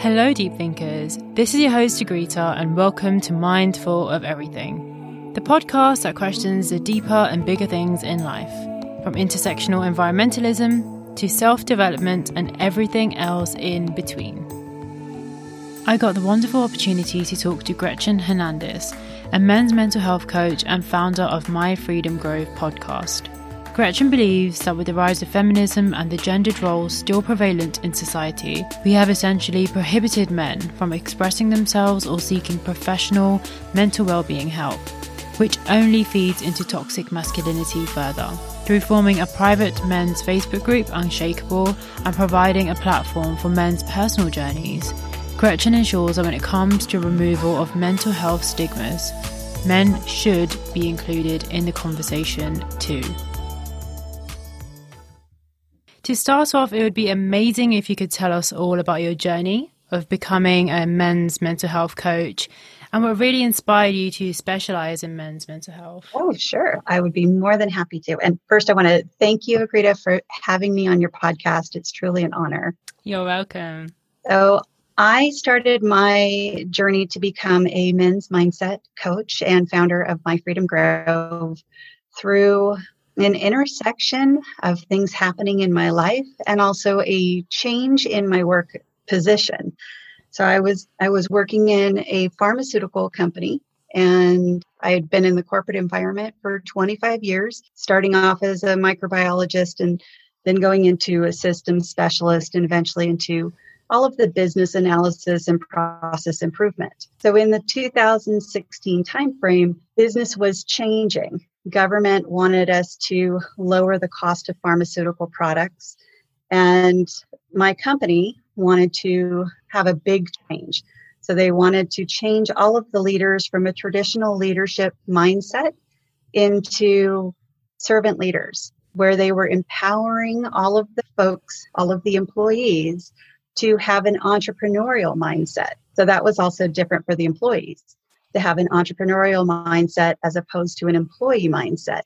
Hello, deep thinkers. This is your host, Agrita, and welcome to Mindful of Everything, the podcast that questions the deeper and bigger things in life, from intersectional environmentalism to self development and everything else in between. I got the wonderful opportunity to talk to Gretchen Hernandez, a men's mental health coach and founder of My Freedom Grove podcast. Gretchen believes that with the rise of feminism and the gendered roles still prevalent in society, we have essentially prohibited men from expressing themselves or seeking professional mental well-being help, which only feeds into toxic masculinity further. Through forming a private men's Facebook group, Unshakable, and providing a platform for men's personal journeys, Gretchen ensures that when it comes to removal of mental health stigmas, men should be included in the conversation too. To start off, it would be amazing if you could tell us all about your journey of becoming a men's mental health coach and what really inspired you to specialize in men's mental health. Oh, sure. I would be more than happy to. And first, I want to thank you, Agrita, for having me on your podcast. It's truly an honor. You're welcome. So, I started my journey to become a men's mindset coach and founder of My Freedom Grove through an intersection of things happening in my life and also a change in my work position. So I was I was working in a pharmaceutical company and I had been in the corporate environment for 25 years, starting off as a microbiologist and then going into a systems specialist and eventually into all of the business analysis and process improvement. So in the 2016 timeframe, business was changing government wanted us to lower the cost of pharmaceutical products. And my company wanted to have a big change. So they wanted to change all of the leaders from a traditional leadership mindset into servant leaders, where they were empowering all of the folks, all of the employees to have an entrepreneurial mindset. So that was also different for the employees to have an entrepreneurial mindset as opposed to an employee mindset.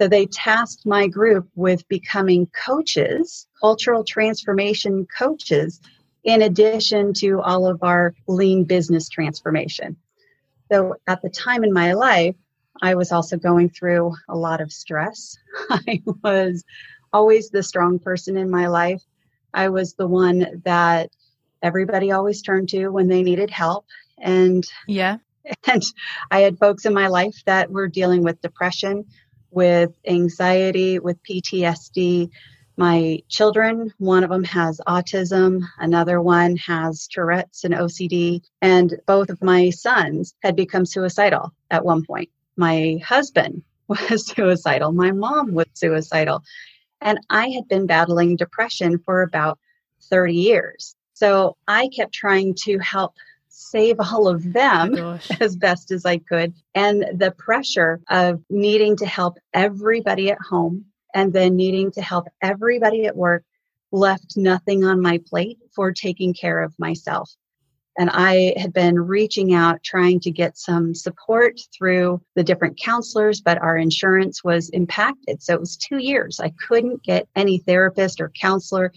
So they tasked my group with becoming coaches, cultural transformation coaches, in addition to all of our lean business transformation. So at the time in my life, I was also going through a lot of stress. I was always the strong person in my life. I was the one that everybody always turned to when they needed help. And yeah, And I had folks in my life that were dealing with depression, with anxiety, with PTSD. My children, one of them has autism, another one has Tourette's and OCD, and both of my sons had become suicidal at one point. My husband was suicidal, my mom was suicidal, and I had been battling depression for about 30 years. So I kept trying to help save all of them oh as best as I could. And the pressure of needing to help everybody at home and then needing to help everybody at work left nothing on my plate for taking care of myself. And I had been reaching out, trying to get some support through the different counselors, but our insurance was impacted. So it was two years. I couldn't get any therapist or counselor,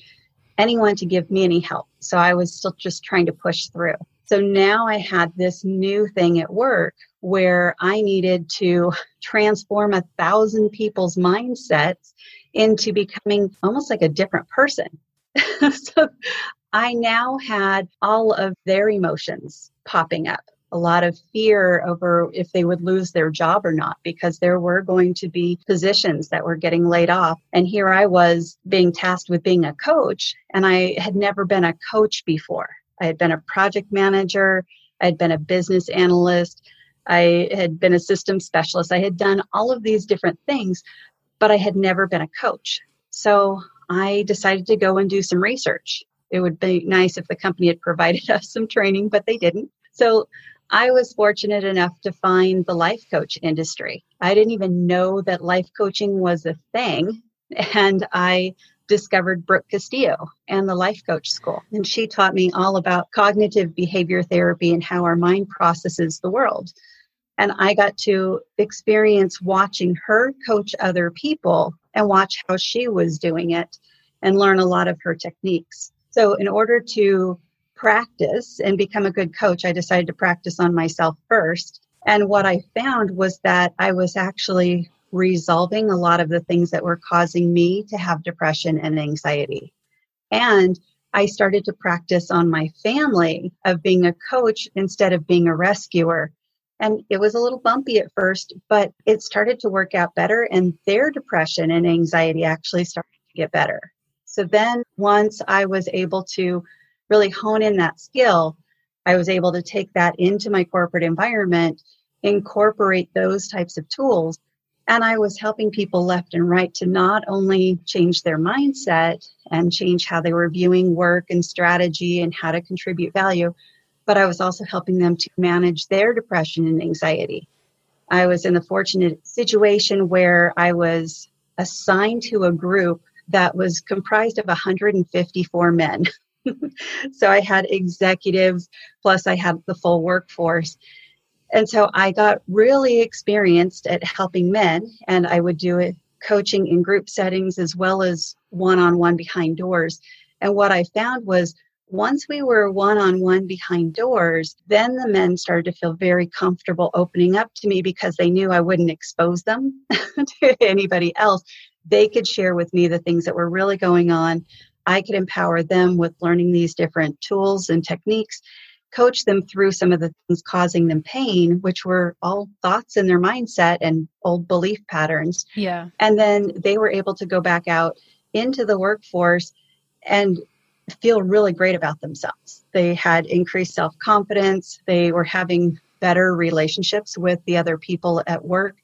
anyone to give me any help. So I was still just trying to push through. So now I had this new thing at work where I needed to transform a thousand people's mindsets into becoming almost like a different person. so I now had all of their emotions popping up. A lot of fear over if they would lose their job or not, because there were going to be positions that were getting laid off. And here I was being tasked with being a coach, and I had never been a coach before. I had been a project manager, I had been a business analyst, I had been a system specialist. I had done all of these different things, but I had never been a coach. So I decided to go and do some research. It would be nice if the company had provided us some training, but they didn't. So I was fortunate enough to find the life coach industry. I didn't even know that life coaching was a thing. And I discovered Brooke Castillo and the Life Coach School. And she taught me all about cognitive behavior therapy and how our mind processes the world. And I got to experience watching her coach other people and watch how she was doing it and learn a lot of her techniques. So, in order to practice and become a good coach, I decided to practice on myself first. And what I found was that I was actually resolving a lot of the things that were causing me to have depression and anxiety. And I started to practice on my family of being a coach instead of being a rescuer. And it was a little bumpy at first, but it started to work out better, and their depression and anxiety actually started to get better. So then, once I was able to really hone in that skill, I was able to take that into my corporate environment, incorporate those types of tools, and I was helping people left and right to not only change their mindset and change how they were viewing work and strategy and how to contribute value, but I was also helping them to manage their depression and anxiety. I was in the fortunate situation where I was assigned to a group that was comprised of 154 men. so I had executives, plus I had the full workforce. And so I got really experienced at helping men, and I would do it coaching in group settings as well as one on one behind doors. And what I found was once we were one on one behind doors, then the men started to feel very comfortable opening up to me because they knew I wouldn't expose them to anybody else. They could share with me the things that were really going on. I could empower them with learning these different tools and techniques coach them through some of the things causing them pain, which were all thoughts in their mindset and old belief patterns. Yeah. And then they were able to go back out into the workforce and feel really great about themselves. They had increased self confidence, they were having better relationships with the other people at work.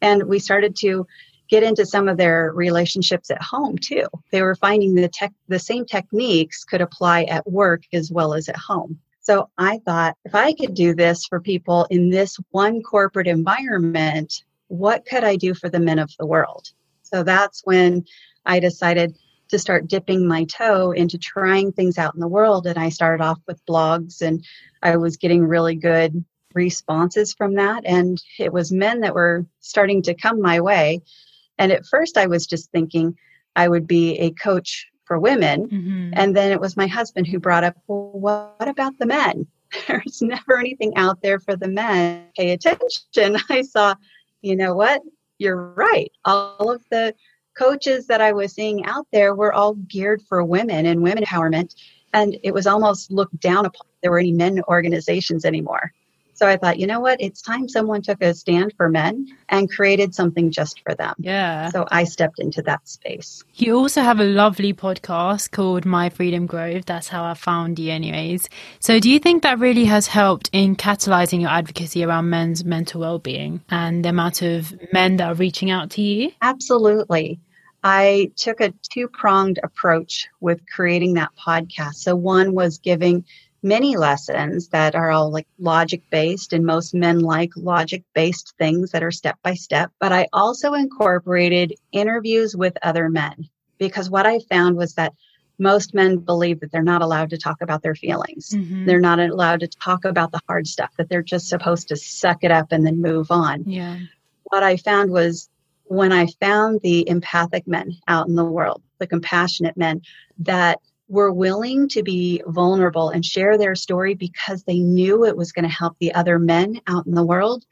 And we started to get into some of their relationships at home too. They were finding the tech the same techniques could apply at work as well as at home. So I thought if I could do this for people in this one corporate environment, what could I do for the men of the world? So that's when I decided to start dipping my toe into trying things out in the world. And I started off with blogs and I was getting really good responses from that. And it was men that were starting to come my way. And at first, I was just thinking I would be a coach for women. Mm-hmm. And then it was my husband who brought up, well, what about the men? There's never anything out there for the men. Pay attention. I saw, you know what? You're right. All of the coaches that I was seeing out there were all geared for women and women empowerment. And it was almost looked down upon. There were any men organizations anymore. So I thought, you know what? It's time someone took a stand for men and created something just for them. Yeah. So I stepped into that space. You also have a lovely podcast called My Freedom Grove. That's how I found you, anyways. So do you think that really has helped in catalyzing your advocacy around men's mental well being and the amount of men that are reaching out to you? Absolutely. I took a two pronged approach with creating that podcast. So, one was giving many lessons that are all like logic based, and most men like logic based things that are step by step. But I also incorporated interviews with other men because what I found was that most men believe that they're not allowed to talk about their feelings. Mm-hmm. They're not allowed to talk about the hard stuff, that they're just supposed to suck it up and then move on. Yeah. What I found was when I found the empathic men out in the world, the compassionate men that were willing to be vulnerable and share their story because they knew it was going to help the other men out in the world,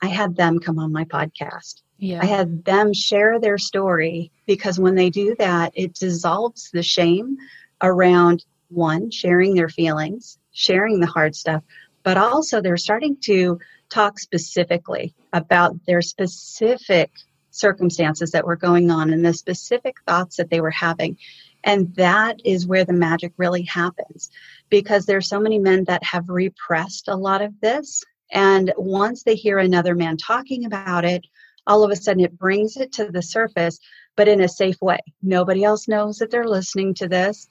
I had them come on my podcast. Yeah. I had them share their story because when they do that, it dissolves the shame around one, sharing their feelings, sharing the hard stuff, but also they're starting to talk specifically about their specific circumstances that were going on and the specific thoughts that they were having. And that is where the magic really happens because there's so many men that have repressed a lot of this. And once they hear another man talking about it, all of a sudden it brings it to the surface, but in a safe way. Nobody else knows that they're listening to this.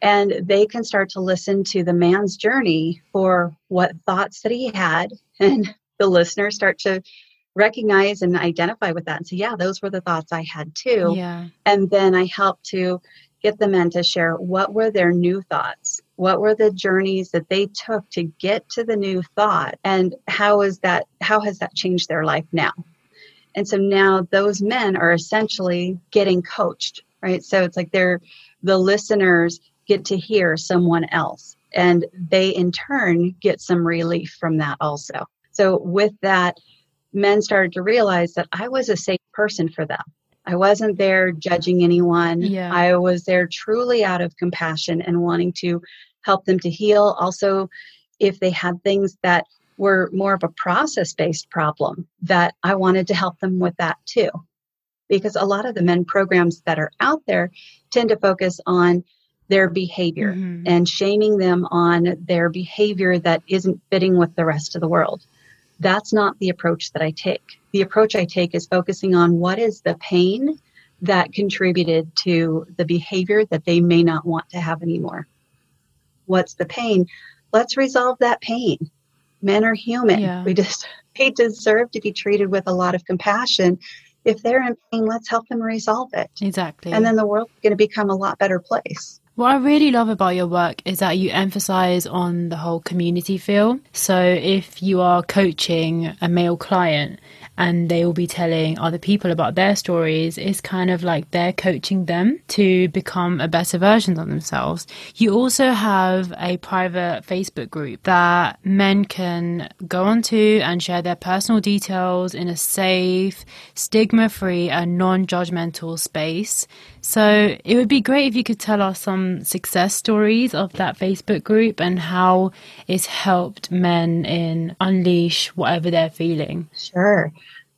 And they can start to listen to the man's journey for what thoughts that he had. And the listeners start to recognize and identify with that and say, yeah, those were the thoughts I had too. Yeah. And then I help to get the men to share what were their new thoughts what were the journeys that they took to get to the new thought and how is that how has that changed their life now and so now those men are essentially getting coached right so it's like they're the listeners get to hear someone else And they in turn get some relief from that also. So with that, men started to realize that I was a safe person for them. I wasn't there judging anyone. Yeah. I was there truly out of compassion and wanting to help them to heal. Also, if they had things that were more of a process based problem, that I wanted to help them with that too. Because a lot of the men programs that are out there tend to focus on their behavior Mhm. and shaming them on their behavior that isn't fitting with the rest of the world. That's not the approach that I take. The approach I take is focusing on what is the pain that contributed to the behavior that they may not want to have anymore. What's the pain? Let's resolve that pain. Men are human. Yeah. We just they deserve to be treated with a lot of compassion. If they're in pain, let's help them resolve it. Exactly. And then the world's going to become a lot better place. What I really love about your work is that you emphasize on the whole community feel. So if you are coaching a male client and they will be telling other people about their stories, it's kind of like they're coaching them to become a better version of themselves. You also have a private Facebook group that men can go onto and share their personal details in a safe, stigma free, and non judgmental space. So it would be great if you could tell us some success stories of that Facebook group and how it's helped men in unleash whatever they're feeling. Sure,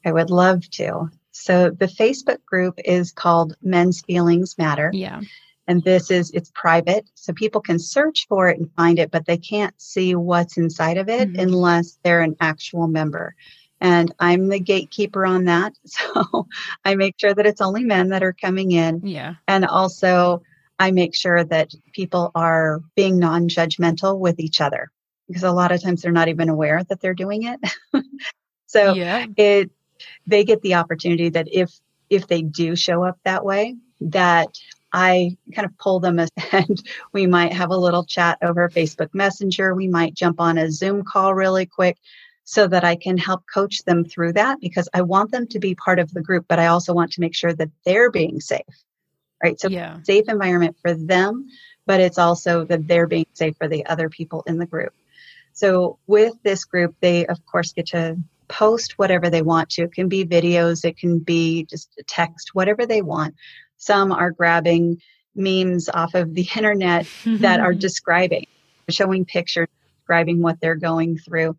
I would love to. So the Facebook group is called Men's Feelings Matter. Yeah. And this is, it's private. So people can search for it and find it, but they can't see what's inside of it Mhm. unless they're an actual member. And I'm the gatekeeper on that. So I make sure that it's only men that are coming in. Yeah. And also, I make sure that people are being non judgmental with each other because a lot of times they're not even aware that they're doing it. so yeah. it they get the opportunity that if if they do show up that way that i kind of pull them aside we might have a little chat over facebook messenger we might jump on a zoom call really quick so that i can help coach them through that because i want them to be part of the group but i also want to make sure that they're being safe right so Yeah. safe environment for them but it's also that they're being safe for the other people in the group so with this group they of course get to post whatever they want to. It can be videos, it can be just a text, whatever they want. Some are grabbing memes off of the internet that are describing, showing pictures, describing what they're going through.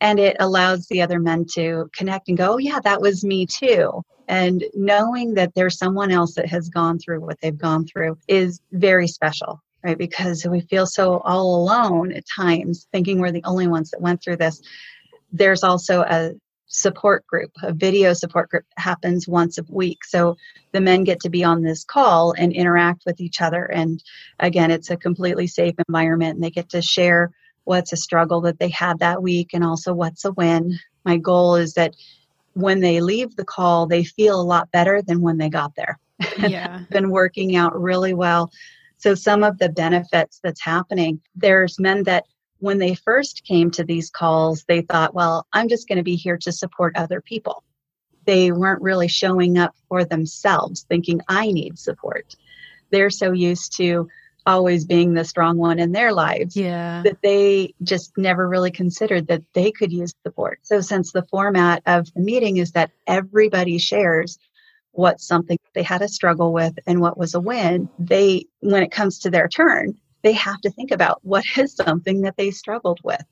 And it allows the other men to connect and go, oh, yeah, that was me too. And knowing that there's someone else that has gone through what they've gone through is very special, right? Because we feel so all alone at times, thinking we're the only ones that went through this there's also a support group, a video support group happens once a week. So the men get to be on this call and interact with each other. And again, it's a completely safe environment and they get to share what's a struggle that they had that week and also what's a win. My goal is that when they leave the call, they feel a lot better than when they got there. yeah. Been working out really well. So some of the benefits that's happening, there's men that when they first came to these calls, they thought, well, I'm just going to be here to support other people. They weren't really showing up for themselves, thinking, I need support. They're so used to always being the strong one in their lives Yeah. that they just never really considered that they could use support. So, since the format of the meeting is that everybody shares what something they had a struggle with and what was a win, they, when it comes to their turn, they have to think about what is something that they struggled with.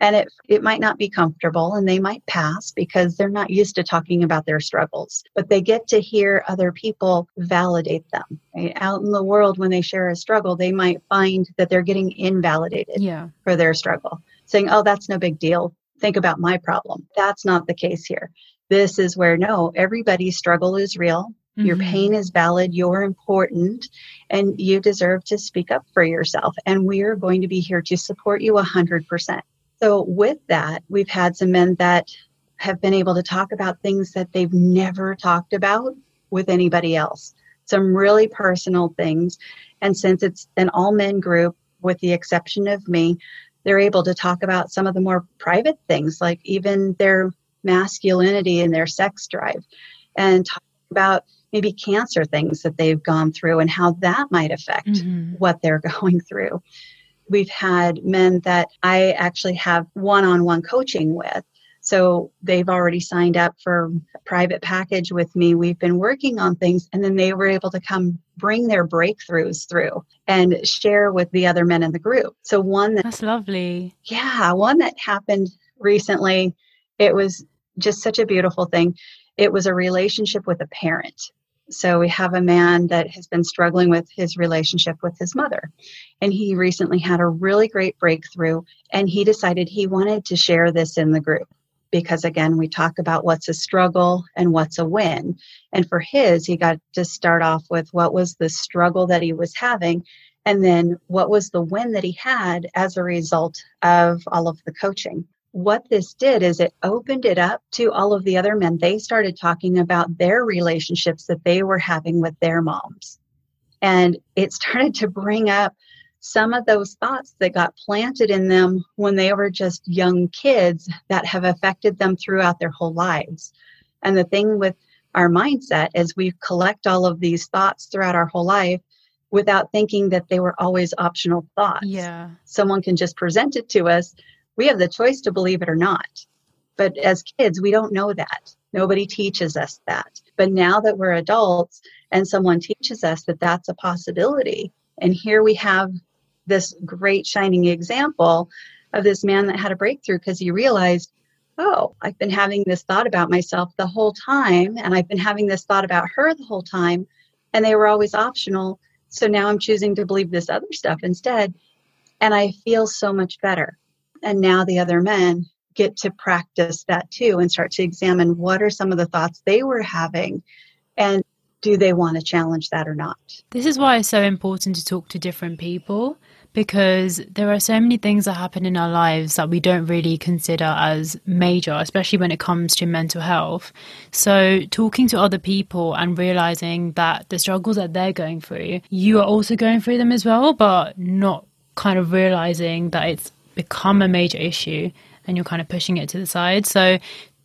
And it, it might not be comfortable and they might pass because they're not used to talking about their struggles, but they get to hear other people validate them. Right? Out in the world, when they share a struggle, they might find that they're getting invalidated Yeah. for their struggle, saying, oh, that's no big deal. Think about my problem. That's not the case here. This is where no, everybody's struggle is real. Your Mhm. pain is valid. You're important and you deserve to speak up for yourself. And we are going to be here to support you 100%. So, with that, we've had some men that have been able to talk about things that they've never talked about with anybody else, some really personal things. And since it's an all men group, with the exception of me, they're able to talk about some of the more private things, like even their masculinity and their sex drive, and talk about maybe cancer things that they've gone through and how that might affect Mhm. what they're going through. We've had men that I actually have one on one coaching with. So they've already signed up for a private package with me. We've been working on things, and then they were able to come bring their breakthroughs through and share with the other men in the group. So one that, that's lovely. Yeah, one that happened recently. It was just such a beautiful thing. It was a relationship with a parent. So we have a man that has been struggling with his relationship with his mother. And he recently had a really great breakthrough and he decided he wanted to share this in the group. Because again, we talk about what's a struggle and what's a win. And for his, he got to start off with what was the struggle that he was having and then what was the win that he had as a result of all of the coaching what this did is it opened it up to all of the other men. They started talking about their relationships that they were having with their moms. And it started to bring up some of those thoughts that got planted in them when they were just young kids that have affected them throughout their whole lives. And the thing with our mindset is we collect all of these thoughts throughout our whole life without thinking that they were always optional thoughts. Yeah. Someone can just present it to us we have the choice to believe it or not. But as kids, we don't know that. Nobody teaches us that. But now that we're adults and someone teaches us that that's a possibility, and here we have this great shining example of this man that had a breakthrough because he realized, oh, I've been having this thought about myself the whole time, and I've been having this thought about her the whole time, and they were always optional. So now I'm choosing to believe this other stuff instead. And I feel so much better. And now the other men get to practice that too and start to examine what are some of the thoughts they were having and do they want to challenge that or not? This is why it's so important to talk to different people because there are so many things that happen in our lives that we don't really consider as major, especially when it comes to mental health. So, talking to other people and realizing that the struggles that they're going through, you are also going through them as well, but not kind of realizing that it's become a major issue and you're kind of pushing it to the side. So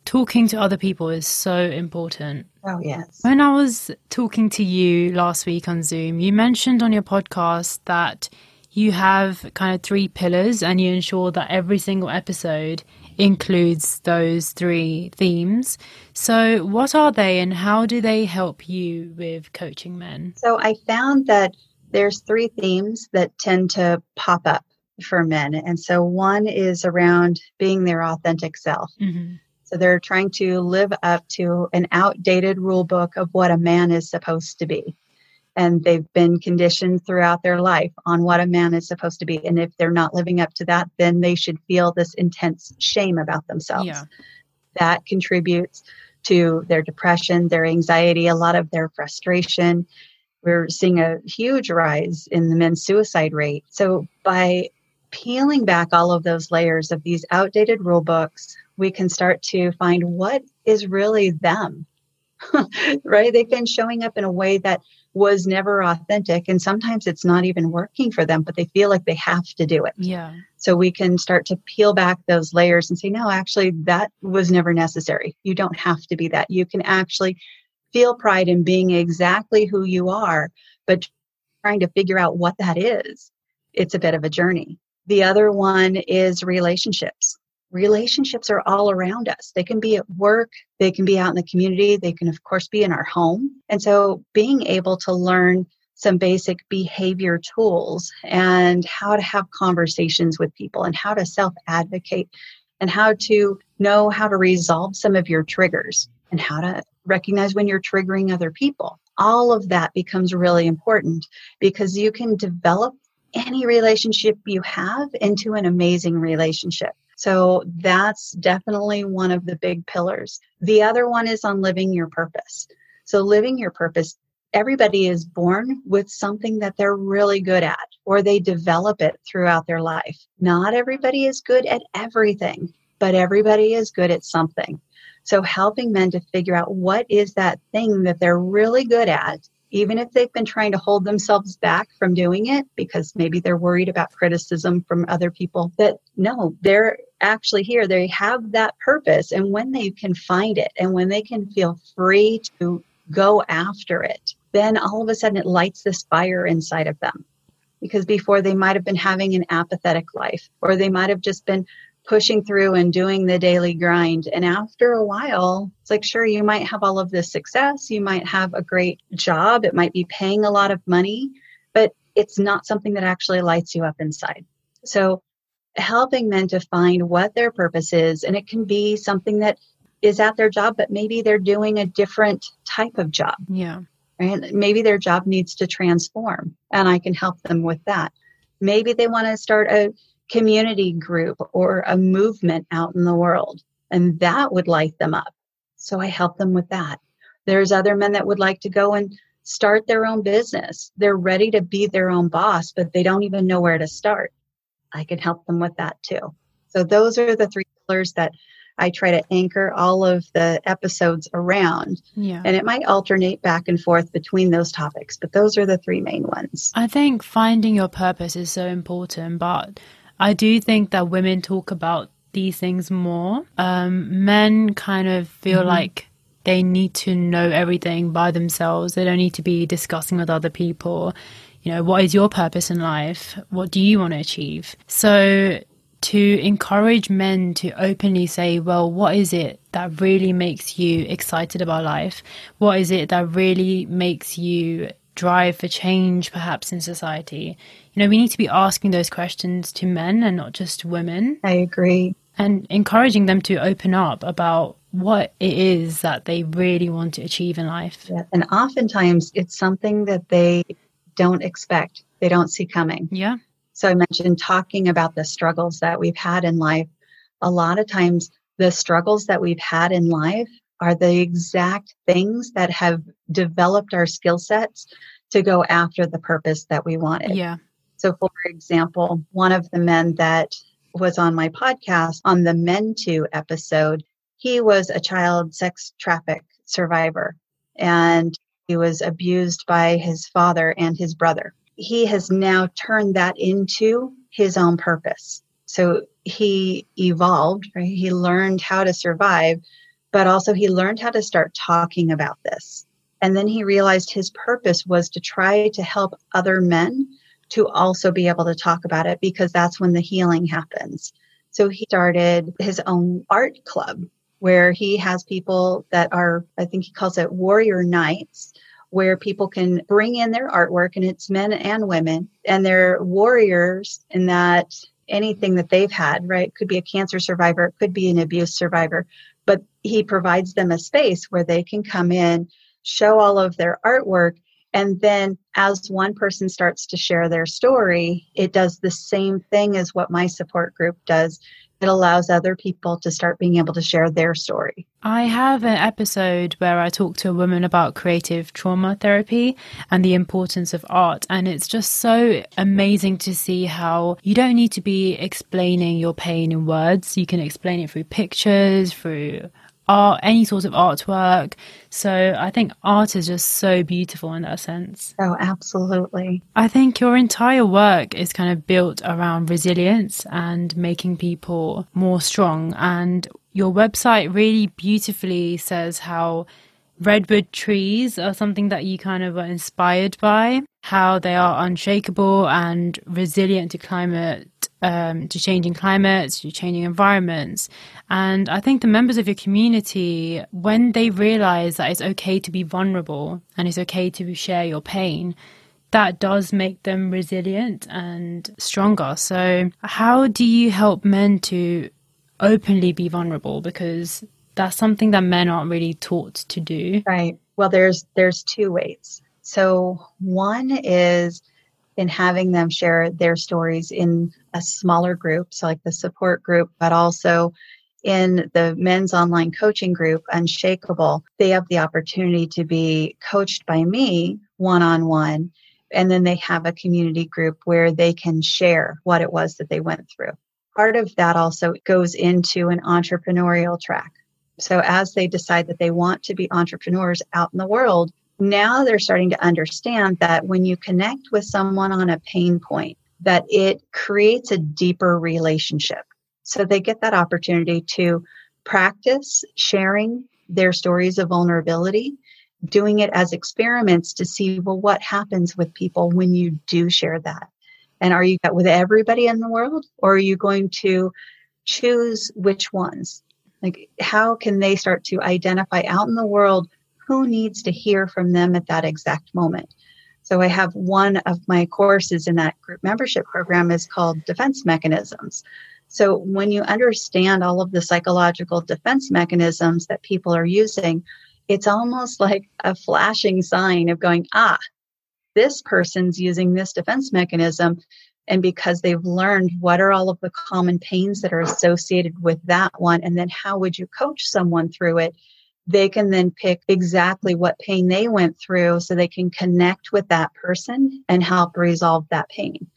talking to other people is so important. Oh, yes. When I was talking to you last week on Zoom, you mentioned on your podcast that you have kind of three pillars and you ensure that every single episode includes those three themes. So, what are they and how do they help you with coaching men? So, I found that there's three themes that tend to pop up for men. And so one is around being their authentic self. Mm-hmm. So they're trying to live up to an outdated rule book of what a man is supposed to be. And they've been conditioned throughout their life on what a man is supposed to be. And if they're not living up to that, then they should feel this intense shame about themselves. Yeah. That contributes to their depression, their anxiety, a lot of their frustration. We're seeing a huge rise in the men's suicide rate. So by peeling back all of those layers of these outdated rule books, we can start to find what is really them. right? They've been showing up in a way that was never authentic. And sometimes it's not even working for them, but they feel like they have to do it. Yeah. So we can start to peel back those layers and say, no, actually, that was never necessary. You don't have to be that. You can actually feel pride in being exactly who you are, but trying to figure out what that is. It's a bit of a journey. The other one is relationships. Relationships are all around us. They can be at work, they can be out in the community, they can, of course, be in our home. And so being able to learn some basic behavior tools and how to have conversations with people and how to self advocate and how to know how to resolve some of your triggers and how to recognize when you're triggering other people. All of that becomes really important because you can develop any relationship you have into an amazing relationship. So that's definitely one of the big pillars. The other one is on living your purpose. So, living your purpose, everybody is born with something that they're really good at, or they develop it throughout their life. Not everybody is good at everything, but everybody is good at something. So, helping men to figure out what is that thing that they're really good at even if they've been trying to hold themselves back from doing it because maybe they're worried about criticism from other people, that no, they're actually here. They have that purpose. And when they can find it and when they can feel free to go after it, then all of a sudden it lights this fire inside of them. because before they might have been having an apathetic life or they might have just been pushing through and doing the daily grind. And after a while, it's like, sure, you might have all of this success. You might have a great job. It might be paying a lot of money, but it's not something that actually lights you up inside. So helping men to find what their purpose is, and it can be something that is at their job, but maybe they're doing a different type of job. Yeah. Right? Maybe their job needs to transform, and I can help them with that. Maybe they want to start a community group or a movement out in the world, and that would light them up. So I help them with that. There's other men that would like to go and start their own business. They're ready to be their own boss, but they don't even know where to start. I can help them with that too. So those are the three pillars that I try to anchor all of the episodes around. Yeah. And it might alternate back and forth between those topics, but those are the three main ones. I think finding your purpose is so important, but I do think that women talk about these things more. Um, men kind of feel mm-hmm. like they need to know everything by themselves. They don't need to be discussing with other people. You know, what is your purpose in life? What do you want to achieve? So to encourage men to openly say, well, what is it that really makes you excited about life? What is it that really makes you drive for change, perhaps in society? You know, we need to be asking those questions to men and not just women. I agree. And encouraging them to open up about what it is that they really want to achieve in life. Yeah. And oftentimes it's something that they don't expect, they don't see coming. Yeah. So I mentioned talking about the struggles that we've had in life. A lot of times, the struggles that we've had in life are the exact things that have developed our skill sets to go after the purpose that we wanted. Yeah. So, for example, one of the men that was on my podcast on the Men Too episode, he was a child sex traffic survivor and he was abused by his father and his brother he has now turned that into his own purpose. So he evolved, right? He learned how to survive, but also he learned how to start talking about this. And then he realized his purpose was to try to help other men to also be able to talk about it because that's when the healing happens. So he started his own art club where he has people that are, I think he calls it warrior nights, where people can bring in their artwork and it's men and women and they're warriors in that anything that they've had, right? Could be a cancer survivor, could be an abuse survivor, but he provides them a space where they can come in, show all of their artwork, and then as one person starts to share their story, it does the same thing as what my support group does it allows other people to start being able to share their story. I have an episode where I talk to a woman about creative trauma therapy and the importance of art. And it's just so amazing to see how you don't need to be explaining your pain in words. You can explain it through pictures, through art, any sort of artwork. So I think art is just so beautiful in that sense. Oh, absolutely. I think your entire work is kind of built around resilience and making people more strong. And your website really beautifully says how redwood trees are something that you kind of were inspired by, how they are unshakable and resilient to climate um, to changing climates, to changing environments. And I think the members of your community, when they realize that it's okay to be vulnerable and it's okay to share your pain, that does make them resilient and stronger. So, how do you help men to openly be vulnerable? Because that's something that men aren't really taught to do. Right. Well, there's there's two ways. So, one is in having them share their stories in a smaller group, so like the support group, but also in the men's online coaching group, Unshakable, they have the opportunity to be coached by me one on one. And then they have a community group where they can share what it was that they went through. Part of that also goes into an entrepreneurial track. So as they decide that they want to be entrepreneurs out in the world, now they're starting to understand that when you connect with someone on a pain point, that it creates a deeper relationship. So they get that opportunity to practice sharing their stories of vulnerability, doing it as experiments to see, well, what happens with people when you do share that. And are you with everybody in the world or are you going to choose which ones? Like, how can they start to identify out in the world who needs to hear from them at that exact moment? So I have one of my courses in that group membership program is called defense mechanisms. So when you understand all of the psychological defense mechanisms that people are using, it's almost like a flashing sign of going, ah, this person's using this defense mechanism. And because they've learned what are all of the common pains that are associated with that one, and then how would you coach someone through it? They can then pick exactly what pain they went through so they can connect with that person and help resolve that pain.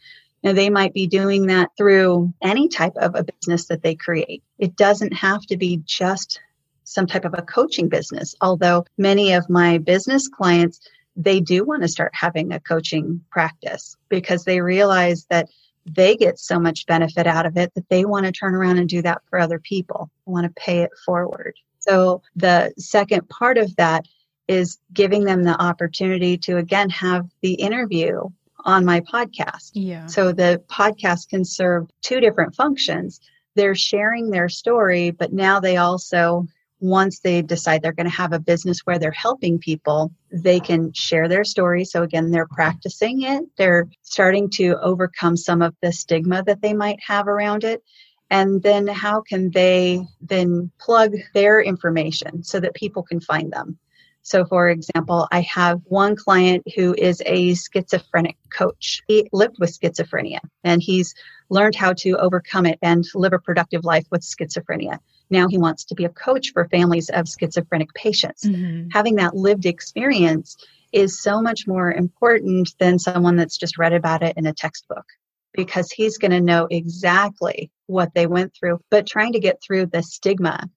Now, they might be doing that through any type of a business that they create. It doesn't have to be just some type of a coaching business, although many of my business clients they do want to start having a coaching practice because they realize that they get so much benefit out of it that they want to turn around and do that for other people, want to pay it forward. So the second part of that is giving them the opportunity to again have the interview on my podcast. Yeah. So the podcast can serve two different functions. They're sharing their story, but now they also once they decide they're going to have a business where they're helping people, they can share their story. So again, they're practicing it. They're starting to overcome some of the stigma that they might have around it. And then how can they then plug their information so that people can find them? So, for example, I have one client who is a schizophrenic coach. He lived with schizophrenia and he's learned how to overcome it and live a productive life with schizophrenia. Now he wants to be a coach for families of schizophrenic patients. Mm-hmm. Having that lived experience is so much more important than someone that's just read about it in a textbook because he's going to know exactly what they went through, but trying to get through the stigma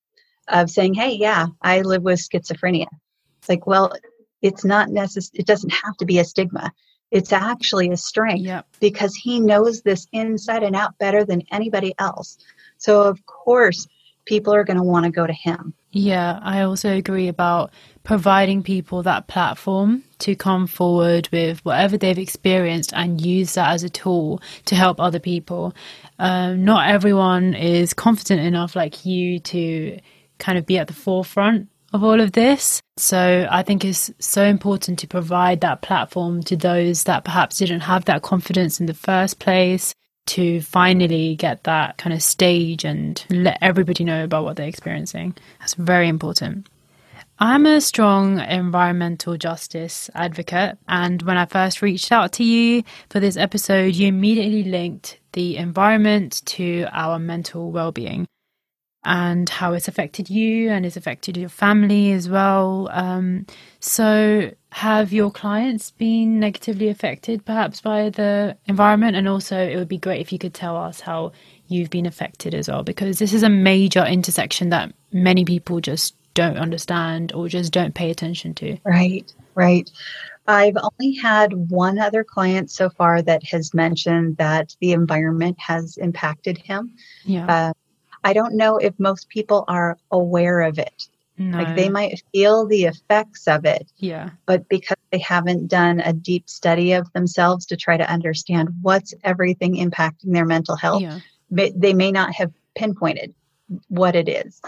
of saying, Hey, yeah, I live with schizophrenia. It's like, well, it's not necessary. It doesn't have to be a stigma. It's actually a strength yep. because he knows this inside and out better than anybody else. So, of course, people are going to want to go to him. Yeah, I also agree about providing people that platform to come forward with whatever they've experienced and use that as a tool to help other people. Um, not everyone is confident enough, like you, to kind of be at the forefront of all of this. So I think it's so important to provide that platform to those that perhaps didn't have that confidence in the first place to finally get that kind of stage and let everybody know about what they're experiencing. That's very important. I'm a strong environmental justice advocate, and when I first reached out to you for this episode, you immediately linked the environment to our mental well being and how it's affected you and it's affected your family as well. Um, so, have your clients been negatively affected perhaps by the environment? And also, it would be great if you could tell us how you've been affected as well, because this is a major intersection that many people just don't understand or just don't pay attention to. Right, right. I've only had one other client so far that has mentioned that the environment has impacted him. Yeah. Uh, I don't know if most people are aware of it. No. Like they might feel the effects of it. Yeah. But because they haven't done a deep study of themselves to try to understand what's everything impacting their mental health, yeah. they may not have pinpointed what it is.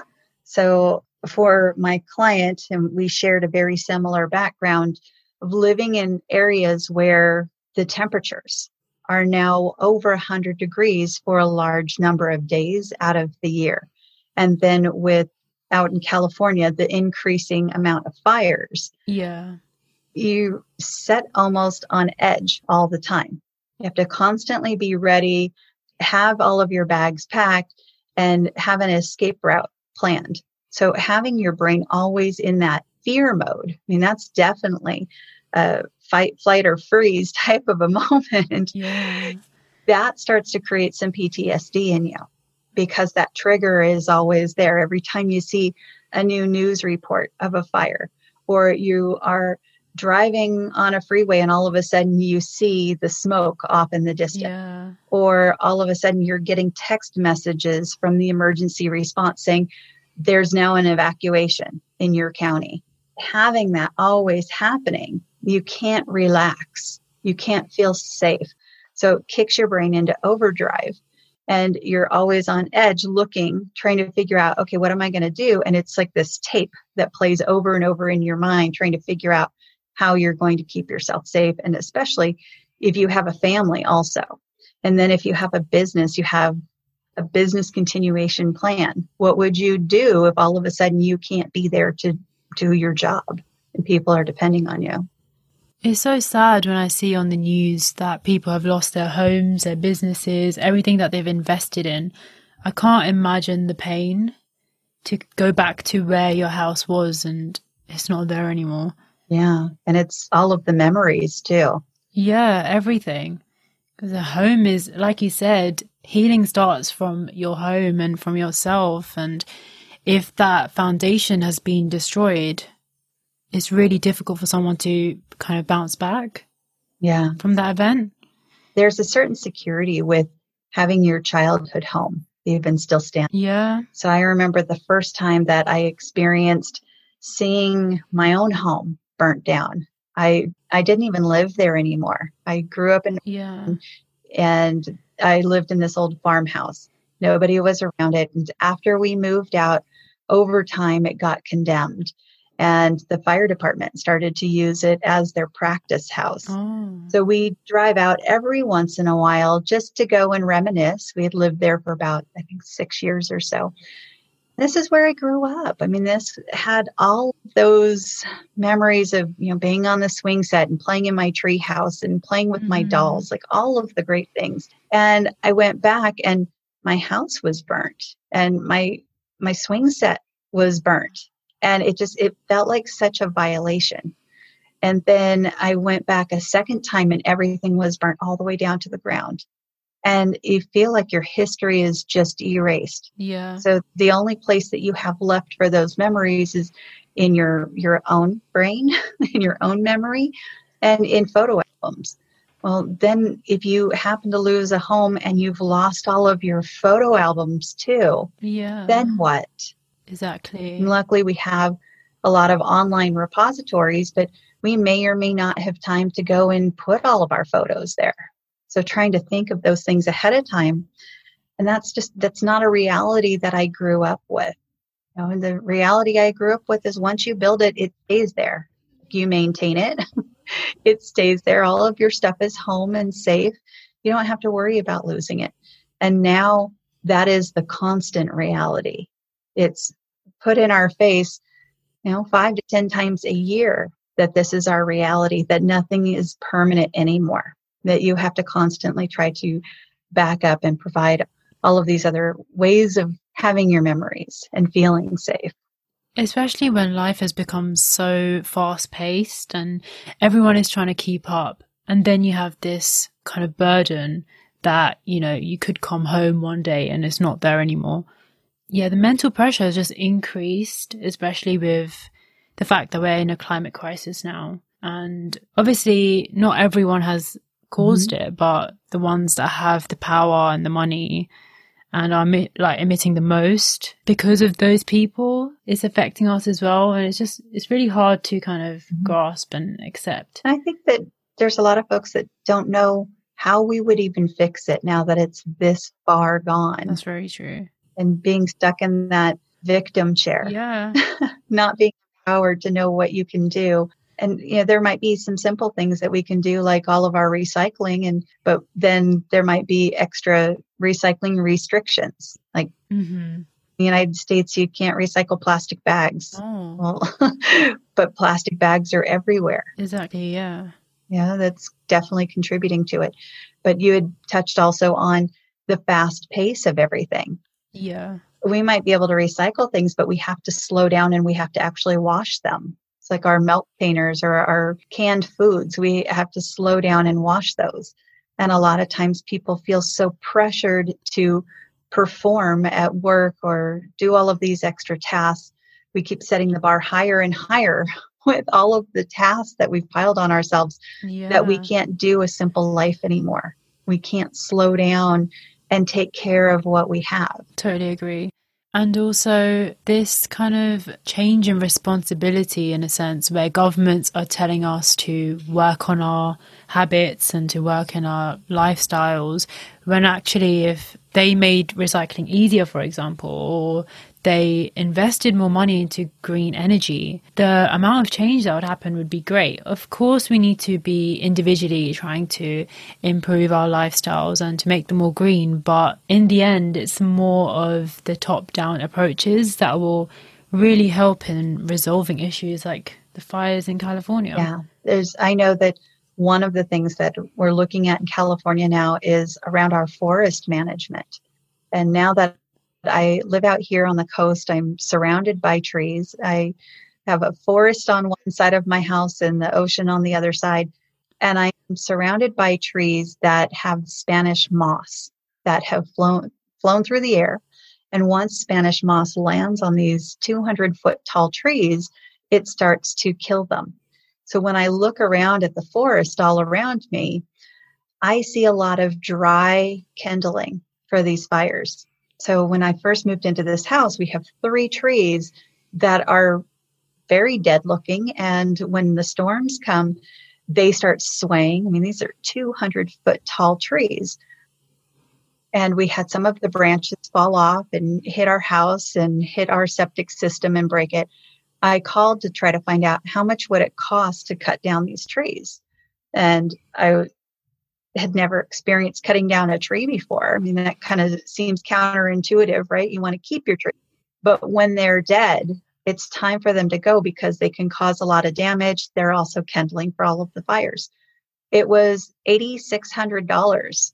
So for my client, and we shared a very similar background of living in areas where the temperatures are now over 100 degrees for a large number of days out of the year. And then with out in California, the increasing amount of fires. Yeah. You set almost on edge all the time. You have to constantly be ready, have all of your bags packed, and have an escape route planned. So having your brain always in that fear mode, I mean, that's definitely a fight, flight, or freeze type of a moment. Yeah. That starts to create some PTSD in you because that trigger is always there every time you see a new news report of a fire or you are driving on a freeway and all of a sudden you see the smoke off in the distance yeah. or all of a sudden you're getting text messages from the emergency response saying there's now an evacuation in your county having that always happening you can't relax you can't feel safe So it kicks your brain into overdrive and you're always on edge looking, trying to figure out, okay, what am I going to do? And it's like this tape that plays over and over in your mind, trying to figure out how you're going to keep yourself safe. And especially if you have a family also. And then if you have a business, you have a business continuation plan. What would you do if all of a sudden you can't be there to do your job and people are depending on you? It's so sad when I see on the news that people have lost their homes, their businesses, everything that they've invested in. I can't imagine the pain to go back to where your house was and it's not there anymore. Yeah. And it's all of the memories too. Yeah, everything. Because a home is, like you said, healing starts from your home and from yourself. And if that foundation has been destroyed, it's really difficult for someone to kind of bounce back. Yeah. From that event. There's a certain security with having your childhood home even still standing. Yeah. So I remember the first time that I experienced seeing my own home burnt down. I I didn't even live there anymore. I grew up in yeah. and I lived in this old farmhouse. Nobody was around it. And after we moved out, over time it got condemned and the fire department started to use it as their practice house. Oh. So we drive out every once in a while just to go and reminisce. We had lived there for about, I think, six years or so. This is where I grew up. I mean, this had all those memories of, you know, being on the swing set and playing in my tree house and playing with mm-hmm. my dolls, like all of the great things. And I went back and my house was burnt and my my swing set was burnt and it just it felt like such a violation. And then i went back a second time and everything was burnt all the way down to the ground. And you feel like your history is just erased. Yeah. So the only place that you have left for those memories is in your your own brain in your own memory and in photo albums. Well then if you happen to lose a home and you've lost all of your photo albums too yeah. then what Exactly. And luckily, we have a lot of online repositories, but we may or may not have time to go and put all of our photos there. So, trying to think of those things ahead of time. And that's just, that's not a reality that I grew up with. You know, and the reality I grew up with is once you build it, it stays there. You maintain it, it stays there. All of your stuff is home and safe. You don't have to worry about losing it. And now that is the constant reality it's put in our face, you know, five to 10 times a year that this is our reality, that nothing is permanent anymore, that you have to constantly try to back up and provide all of these other ways of having your memories and feeling safe. Especially when life has become so fast paced and everyone is trying to keep up. And then you have this kind of burden that, you know, you could come home one day and it's not there anymore yeah, the mental pressure has just increased, especially with the fact that we're in a climate crisis now. And obviously, not everyone has caused mm-hmm. it, but the ones that have the power and the money and are like emitting the most because of those people it's affecting us as well and it's just it's really hard to kind of mm-hmm. grasp and accept i think that there's a lot of folks that don't know how we would even fix it now that it's this far gone that's very true and being stuck in that victim chair. Yeah. Not being empowered to know what you can do. And you know, there might be some simple things that we can do like all of our recycling and but then there might be extra recycling restrictions. Like mm-hmm. the United States you can't recycle plastic bags. Oh. Well, but plastic bags are everywhere. Exactly, yeah. Yeah, that's definitely contributing to it. But you had touched also on the fast pace of everything. Yeah. We might be able to recycle things, but we have to slow down and we have to actually wash them. It's like our milk containers or our canned foods. We have to slow down and wash those. And a lot of times people feel so pressured to perform at work or do all of these extra tasks. We keep setting the bar higher and higher with all of the tasks that we've piled on ourselves yeah. that we can't do a simple life anymore. We can't slow down and take care of what we have. Totally agree. And also, this kind of change in responsibility, in a sense, where governments are telling us to work on our habits and to work in our lifestyles when actually if they made recycling easier for example or they invested more money into green energy, the amount of change that would happen would be great. Of course, we need to be individually trying to improve our lifestyles and to make them more green, but in the end, it's more of the top down approaches that will really help in resolving issues like the fires in California. Yeah, there's, I know that one of the things that we're looking at in California now is around our forest management. And now that I live out here on the coast. I'm surrounded by trees. I have a forest on one side of my house and the ocean on the other side. And I'm surrounded by trees that have Spanish moss that have flown flown through the air. And once Spanish moss lands on these 200 foot tall trees, it starts to kill them. So when I look around at the forest all around me, I see a lot of dry kindling for these fires. So when I first moved into this house, we have three trees that are very dead looking. And when the storms come, they start swaying. I mean, these are 200 foot tall trees. And we had some of the branches fall off and hit our house and hit our septic system and break it. I called to try to find out how much would it cost to cut down these trees. And I had never experienced cutting down a tree before. I mean, that kind of seems counterintuitive, right? You want to keep your tree. But when they're dead, it's time for them to go because they can cause a lot of damage. They're also kindling for all of the fires. It was $8,600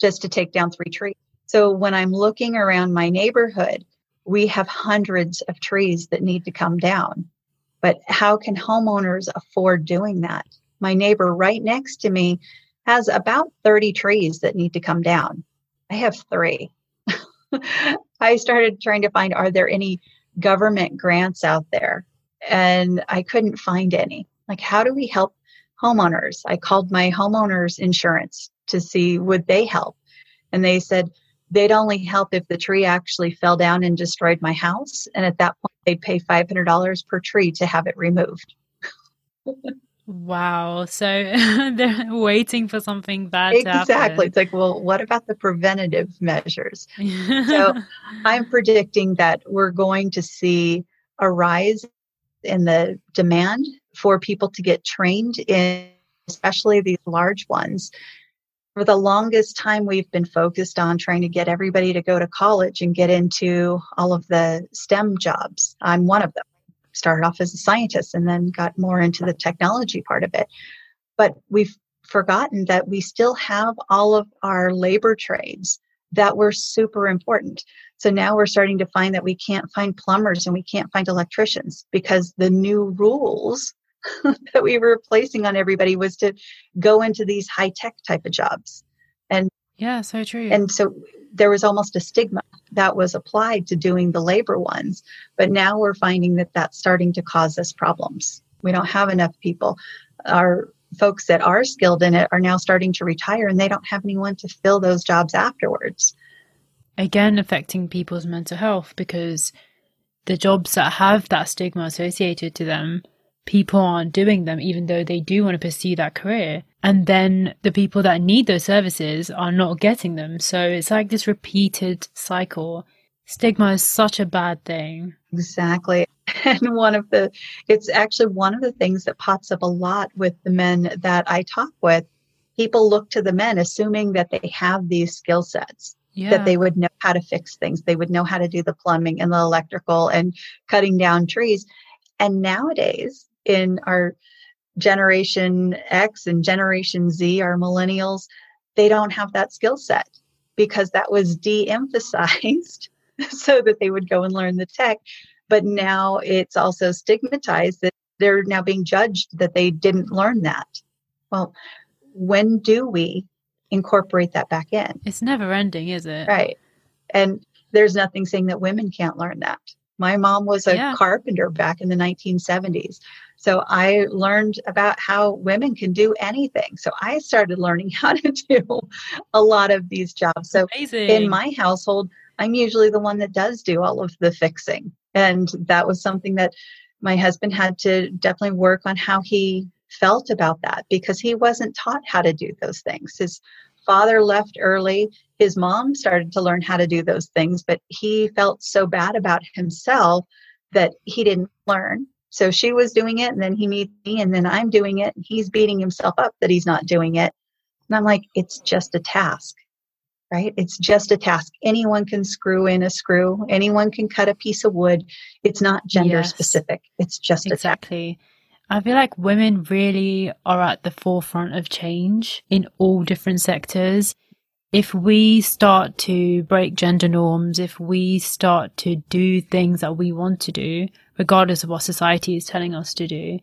just to take down three trees. So when I'm looking around my neighborhood, we have hundreds of trees that need to come down. But how can homeowners afford doing that? My neighbor right next to me has about 30 trees that need to come down. I have three. I started trying to find are there any government grants out there? And I couldn't find any. Like, how do we help homeowners? I called my homeowners insurance to see would they help. And they said they'd only help if the tree actually fell down and destroyed my house. And at that point, they'd pay $500 per tree to have it removed. Wow. So they're waiting for something bad exactly. It's like, well, what about the preventative measures? so I'm predicting that we're going to see a rise in the demand for people to get trained in, especially these large ones. For the longest time, we've been focused on trying to get everybody to go to college and get into all of the STEM jobs. I'm one of them started off as a scientist and then got more into the technology part of it. But we've forgotten that we still have all of our labor trades that were super important. So now we're starting to find that we can't find plumbers and we can't find electricians because the new rules that we were placing on everybody was to go into these high tech type of jobs. And yeah, so true. And so there was almost a stigma that was applied to doing the labor ones. But now we're finding that that's starting to cause us problems. We don't have enough people. Our folks that are skilled in it are now starting to retire and they don't have anyone to fill those jobs afterwards. Again, affecting people's mental health because the jobs that have that stigma associated to them people aren't doing them, even though they do want to pursue that career. And then the people that need those services are not getting them. So it's like this repeated cycle. Stigma is such a bad thing. Exactly. And one of the, it's actually one of the things that pops up a lot with the men that I talk with. People look to the men assuming that they have these skill sets. Yeah. that they would know how to fix things. They would know how to do the plumbing and the electrical and cutting down trees. And nowadays, in our generation X and generation Z, our millennials, they don't have that skill set because that was de emphasized so that they would go and learn the tech. But now it's also stigmatized that they're now being judged that they didn't learn that. Well, when do we incorporate that back in? It's never ending, is it? Right. And there's nothing saying that women can't learn that. My mom was a yeah. carpenter back in the 1970s. So I learned about how women can do anything. So I started learning how to do a lot of these jobs. So Amazing. in my household, I'm usually the one that does do all of the fixing. And that was something that my husband had to definitely work on how he felt about that because he wasn't taught how to do those things. His father left early. His mom started to learn how to do those things, but he felt so bad about himself that he didn't learn. So she was doing it, and then he meets me, and then I'm doing it, and he's beating himself up that he's not doing it. And I'm like, it's just a task, right? It's just a task. Anyone can screw in a screw, anyone can cut a piece of wood. It's not gender yes. specific, it's just exactly. I feel like women really are at the forefront of change in all different sectors. If we start to break gender norms, if we start to do things that we want to do, regardless of what society is telling us to do,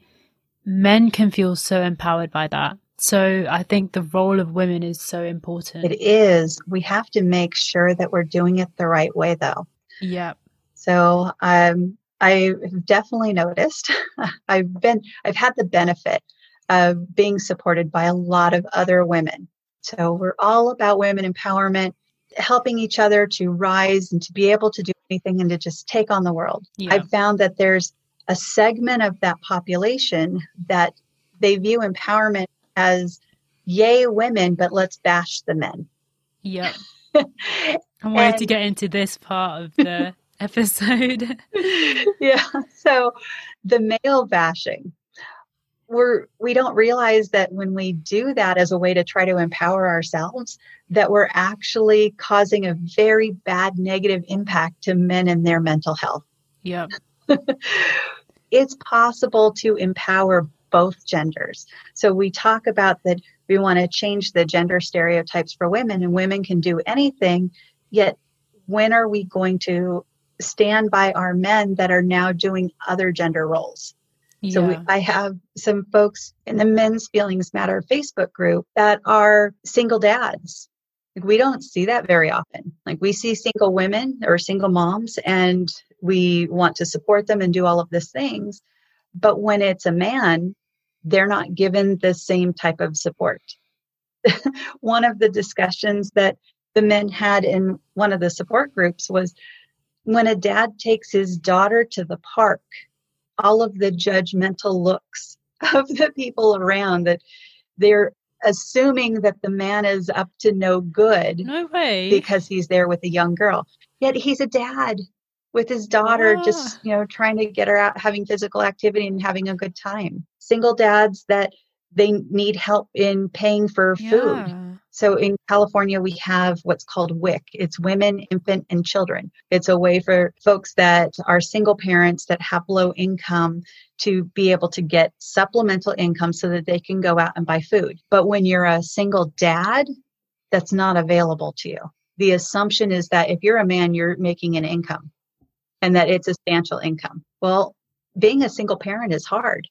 men can feel so empowered by that. So I think the role of women is so important. It is. We have to make sure that we're doing it the right way though. Yeah. So um I've definitely noticed. I've been I've had the benefit of being supported by a lot of other women. So we're all about women empowerment, helping each other to rise and to be able to do anything and to just take on the world. Yeah. I've found that there's a segment of that population that they view empowerment as yay women, but let's bash the men. Yep. I wanted to get into this part of the episode. yeah. So the male bashing. We're we don't realize that when we do that as a way to try to empower ourselves, that we're actually causing a very bad negative impact to men and their mental health. Yeah. it's possible to empower both genders. So we talk about that we want to change the gender stereotypes for women and women can do anything, yet when are we going to stand by our men that are now doing other gender roles? Yeah. So we, I have some folks in the Men's Feelings Matter Facebook group that are single dads. Like we don't see that very often. Like we see single women or single moms and we want to support them and do all of these things. But when it's a man, they're not given the same type of support. one of the discussions that the men had in one of the support groups was when a dad takes his daughter to the park, all of the judgmental looks of the people around that they're assuming that the man is up to no good. No way. Because he's there with a young girl. Yet he's a dad with his daughter, ah. just, you know, trying to get her out having physical activity and having a good time single dads that they need help in paying for food. So in California, we have what's called WIC. It's women, infant, and children. It's a way for folks that are single parents that have low income to be able to get supplemental income so that they can go out and buy food. But when you're a single dad, that's not available to you. The assumption is that if you're a man, you're making an income and that it's a substantial income. Well, being a single parent is hard.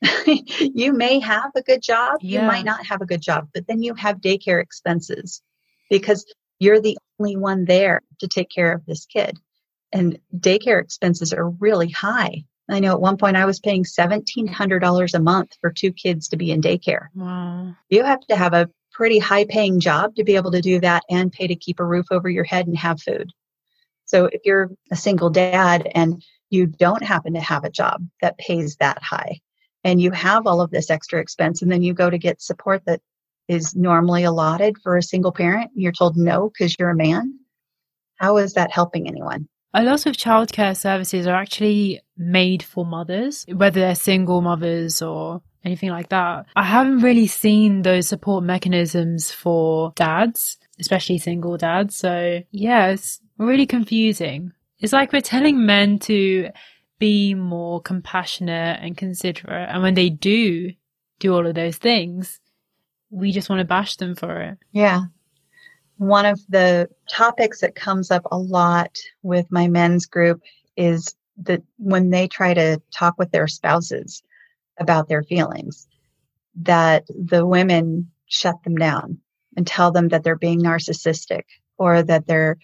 you may have a good job, yeah. you might not have a good job, but then you have daycare expenses because you're the only one there to take care of this kid. And daycare expenses are really high. I know at one point I was paying $1,700 a month for two kids to be in daycare. Wow. You have to have a pretty high paying job to be able to do that and pay to keep a roof over your head and have food. So if you're a single dad and you don't happen to have a job that pays that high, and you have all of this extra expense and then you go to get support that is normally allotted for a single parent you're told no because you're a man how is that helping anyone? A lot of childcare services are actually made for mothers whether they're single mothers or anything like that. I haven't really seen those support mechanisms for dads especially single dads so yeah it's really confusing. It's like we're telling men to be more compassionate and considerate. And when they do do all of those things, we just want to bash them for it. Yeah. One of the topics that comes up a lot with my men's group is that when they try to talk with their spouses about their feelings, that the women shut them down and tell them that they're being narcissistic or that they're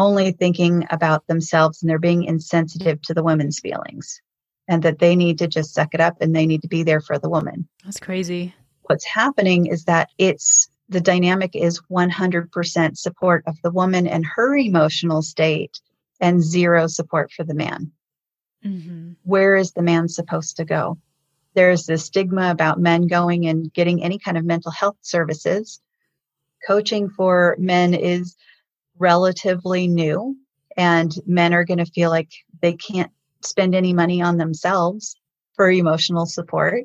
only thinking about themselves and they're being insensitive to the woman's feelings and that they need to just suck it up and they need to be there for the woman. That's crazy. What's happening is that it's the dynamic is 100% support of the woman and her emotional state and zero support for the man. Mm-hmm. Where is the man supposed to go? there's this stigma about men going and getting any kind of mental health services. Coaching for men is relatively new, and men are going to feel like they can't spend any money on themselves for emotional support.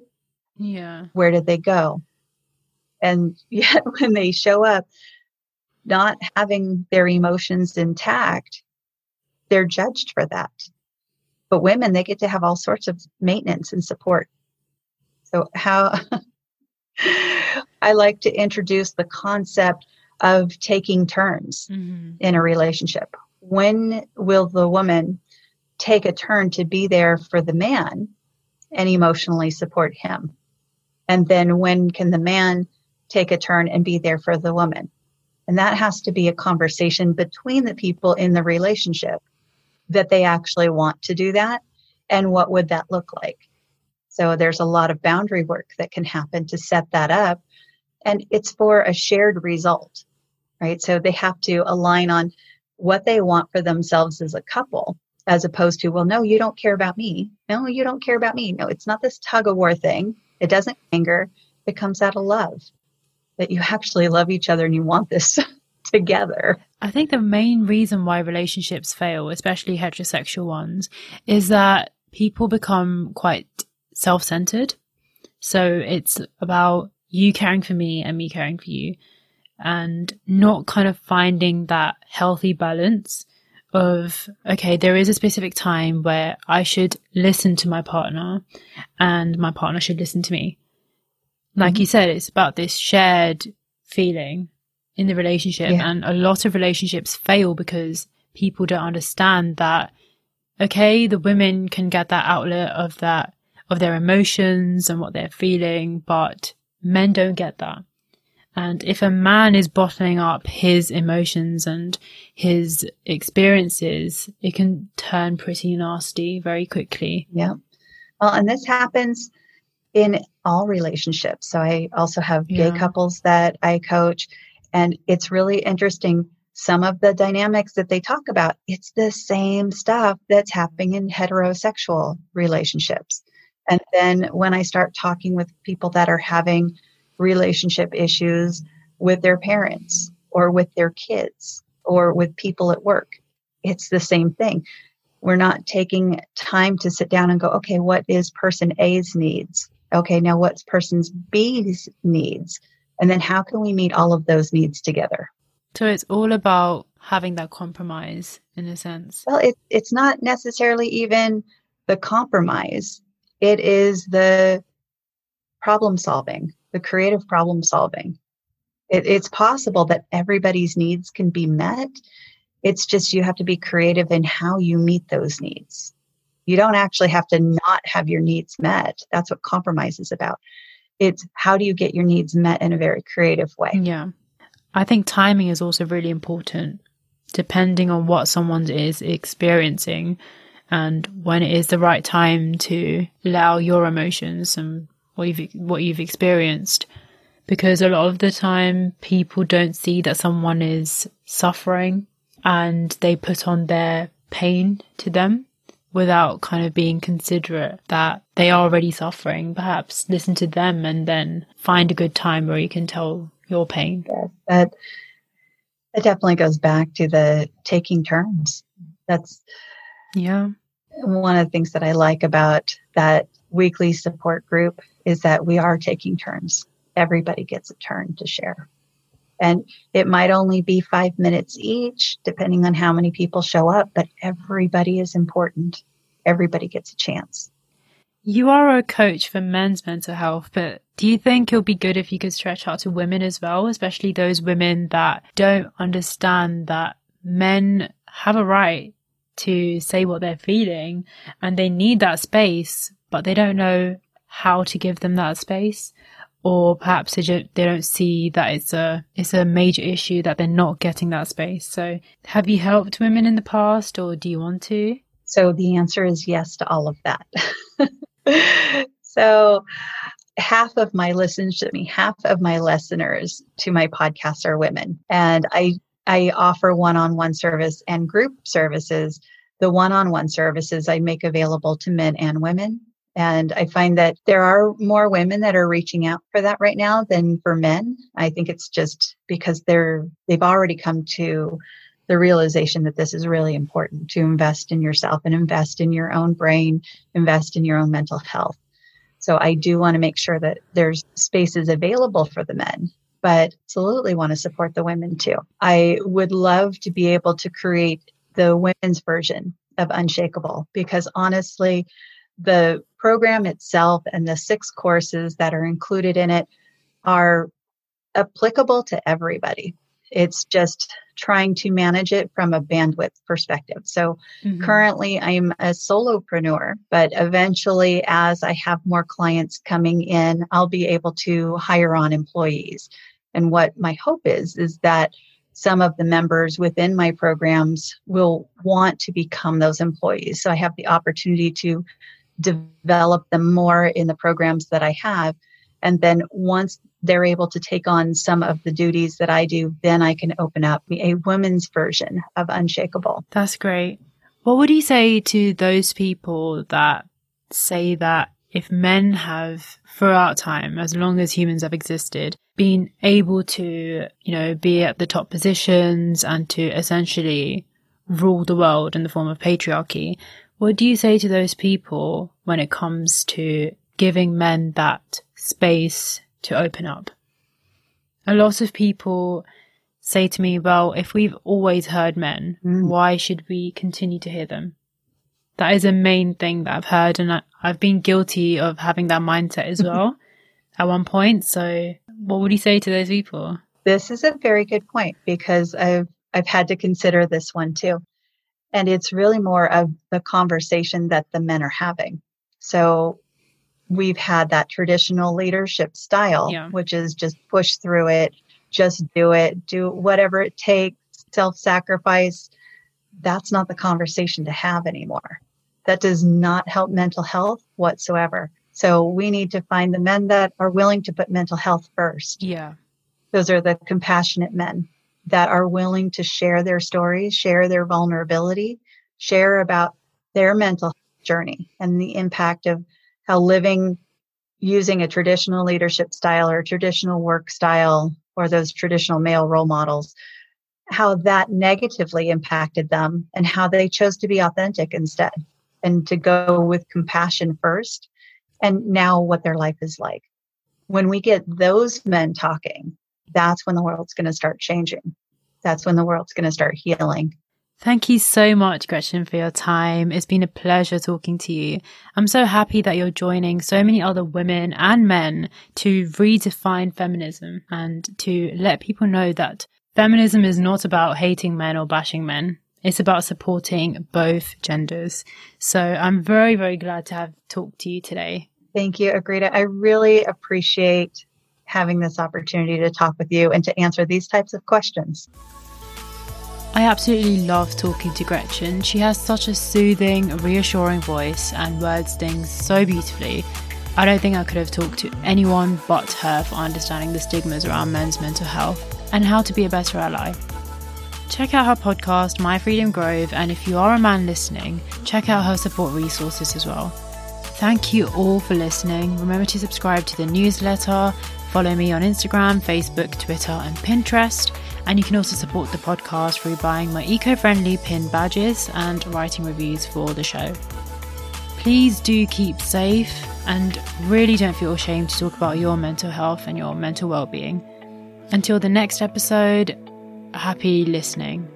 Yeah. Where did they go? And yet, when they show up not having their emotions intact, they're judged for that. But women, they get to have all sorts of maintenance and support. So, how I like to introduce the concept of taking turns mm-hmm. in a relationship. When will the woman take a turn to be there for the man and emotionally support him? And then when can the man take a turn and be there for the woman? And that has to be a conversation between the people in the relationship that they actually want to do that. And what would that look like? So there's a lot of boundary work that can happen to set that up. And it's for a shared result, right? So they have to align on what they want for themselves as a couple, as opposed to, well, no, you don't care about me. No, you don't care about me. No, it's not this tug of war thing. It doesn't anger. It comes out of love that you actually love each other and you want this together. I think the main reason why relationships fail, especially heterosexual ones, is that people become quite self centered. So it's about you caring for me and me caring for you and not kind of finding that healthy balance of, okay, there is a specific time where I should listen to my partner and my partner should listen to me. Like mm-hmm. you said, it's about this shared feeling in the relationship. Yeah. And a lot of relationships fail because people don't understand that, okay, the women can get that outlet of that, of their emotions and what they're feeling, but men don't get that. And if a man is bottling up his emotions and his experiences, it can turn pretty nasty very quickly. Yeah. Well, and this happens in all relationships. So I also have yeah. gay couples that I coach, and it's really interesting. Some of the dynamics that they talk about, it's the same stuff that's happening in heterosexual relationships. And then when I start talking with people that are having relationship issues with their parents or with their kids or with people at work, it's the same thing. We're not taking time to sit down and go, okay, what is person A's needs? okay, now what's person B's needs? And then how can we meet all of those needs together? So it's all about having that compromise in a sense. Well, it, it's not necessarily even the compromise, it is the problem solving, the creative problem solving. It, it's possible that everybody's needs can be met. It's just you have to be creative in how you meet those needs. You don't actually have to not have your needs met. That's what compromise is about. It's how do you get your needs met in a very creative way? Yeah. I think timing is also really important, depending on what someone is experiencing and when it is the right time to allow your emotions and what you've, what you've experienced. Because a lot of the time people don't see that someone is suffering and they put on their pain to them without kind of being considerate that they are already suffering. Perhaps listen to them and then find a good time where you can tell your pain. Yes, that it definitely goes back to the taking turns. That's yeah. One of the things that I like about that weekly support group is that we are taking turns. Everybody gets a turn to share. And it might only be five minutes each, depending on how many people show up, but everybody is important. Everybody gets a chance. You are a coach for men's mental health, but do you think it would be good if you could stretch out to women as well, especially those women that don't understand that men have a right to say what they're feeling and they need that space, but they don't know how to give them that space? or perhaps they, just, they don't see that it's a it's a major issue that they're not getting that space. So, have you helped women in the past, or do you want to? So the answer is yes to all of that. so half of my listeners to me, half of my listeners to my podcast are women, and I I offer one-on-one service and group services. The one-on-one services I make available to men and women And I find that there are more women that are reaching out for that right now than for men. I think it's just because they're, they've already come to the realization that this is really important to invest in yourself and invest in your own brain, invest in your own mental health. So I do want to make sure that there's spaces available for the men, but absolutely want to support the women too. I would love to be able to create the women's version of Unshakable because honestly, the program itself and the six courses that are included in it are applicable to everybody. It's just trying to manage it from a bandwidth perspective. So mm-hmm. currently I'm a solopreneur, but eventually as I have more clients coming in, I'll be able to hire on employees. And what my hope is, is that some of the members within my programs will want to become those employees. So I have the opportunity to develop them more in the programs that I have. And then once they're able to take on some of the duties that I do, then I can open up a women's version of Unshakable. That's great. What would you say to those people that say that if men have throughout time, as long as humans have existed, been able to, you know, be at the top positions and to essentially rule the world in the form of patriarchy, what do you say to those people when it comes to giving men that space to open up. A lot of people say to me, well, if we've always heard men, mm. why should we continue to hear them? That is a main thing that I've heard, and I, have been guilty of having that mindset as well at one point. So, what would you say to those people? This is a very good point because I've I've had to consider this one too, and it's really more of the conversation that the men are having. So, we've had that traditional leadership style, yeah. which is just push through it, just do it, do whatever it takes, self sacrifice. That's not the conversation to have anymore. That does not help mental health whatsoever. So we need to find the men that are willing to put mental health first. Yeah. Those are the compassionate men that are willing to share their stories, share their vulnerability, share about their mental journey and the impact of how living using a traditional leadership style or traditional work style or those traditional male role models, how that negatively impacted them and how they chose to be authentic instead and to go with compassion first and now what their life is like. When we get those men talking, that's when the world's going to start changing. That's when the world's going to start healing. Thank you so much, Gretchen, for your time. It's been a pleasure talking to you. I'm so happy that you're joining so many other women and men to redefine feminism and to let people know that feminism is not about hating men or bashing men. It's about supporting both genders. So I'm very, very glad to have talked to you today. Thank you, Agrita. I really appreciate having this opportunity to talk with you and to answer these types of questions. I absolutely love talking to Gretchen. She has such a soothing, reassuring voice and words things so beautifully. I don't think I could have talked to anyone but her for understanding the stigmas around men's mental health and how to be a better ally. Check out her podcast, My Freedom Grove, and if you are a man listening, check out her support resources as well. Thank you all for listening. Remember to subscribe to the newsletter, follow me on Instagram, Facebook, Twitter, and Pinterest and you can also support the podcast through buying my eco friendly pin badges and writing reviews for the show. Please do keep safe and really don't feel ashamed to talk about your mental health and your mental well being. Until the next episode, happy listening.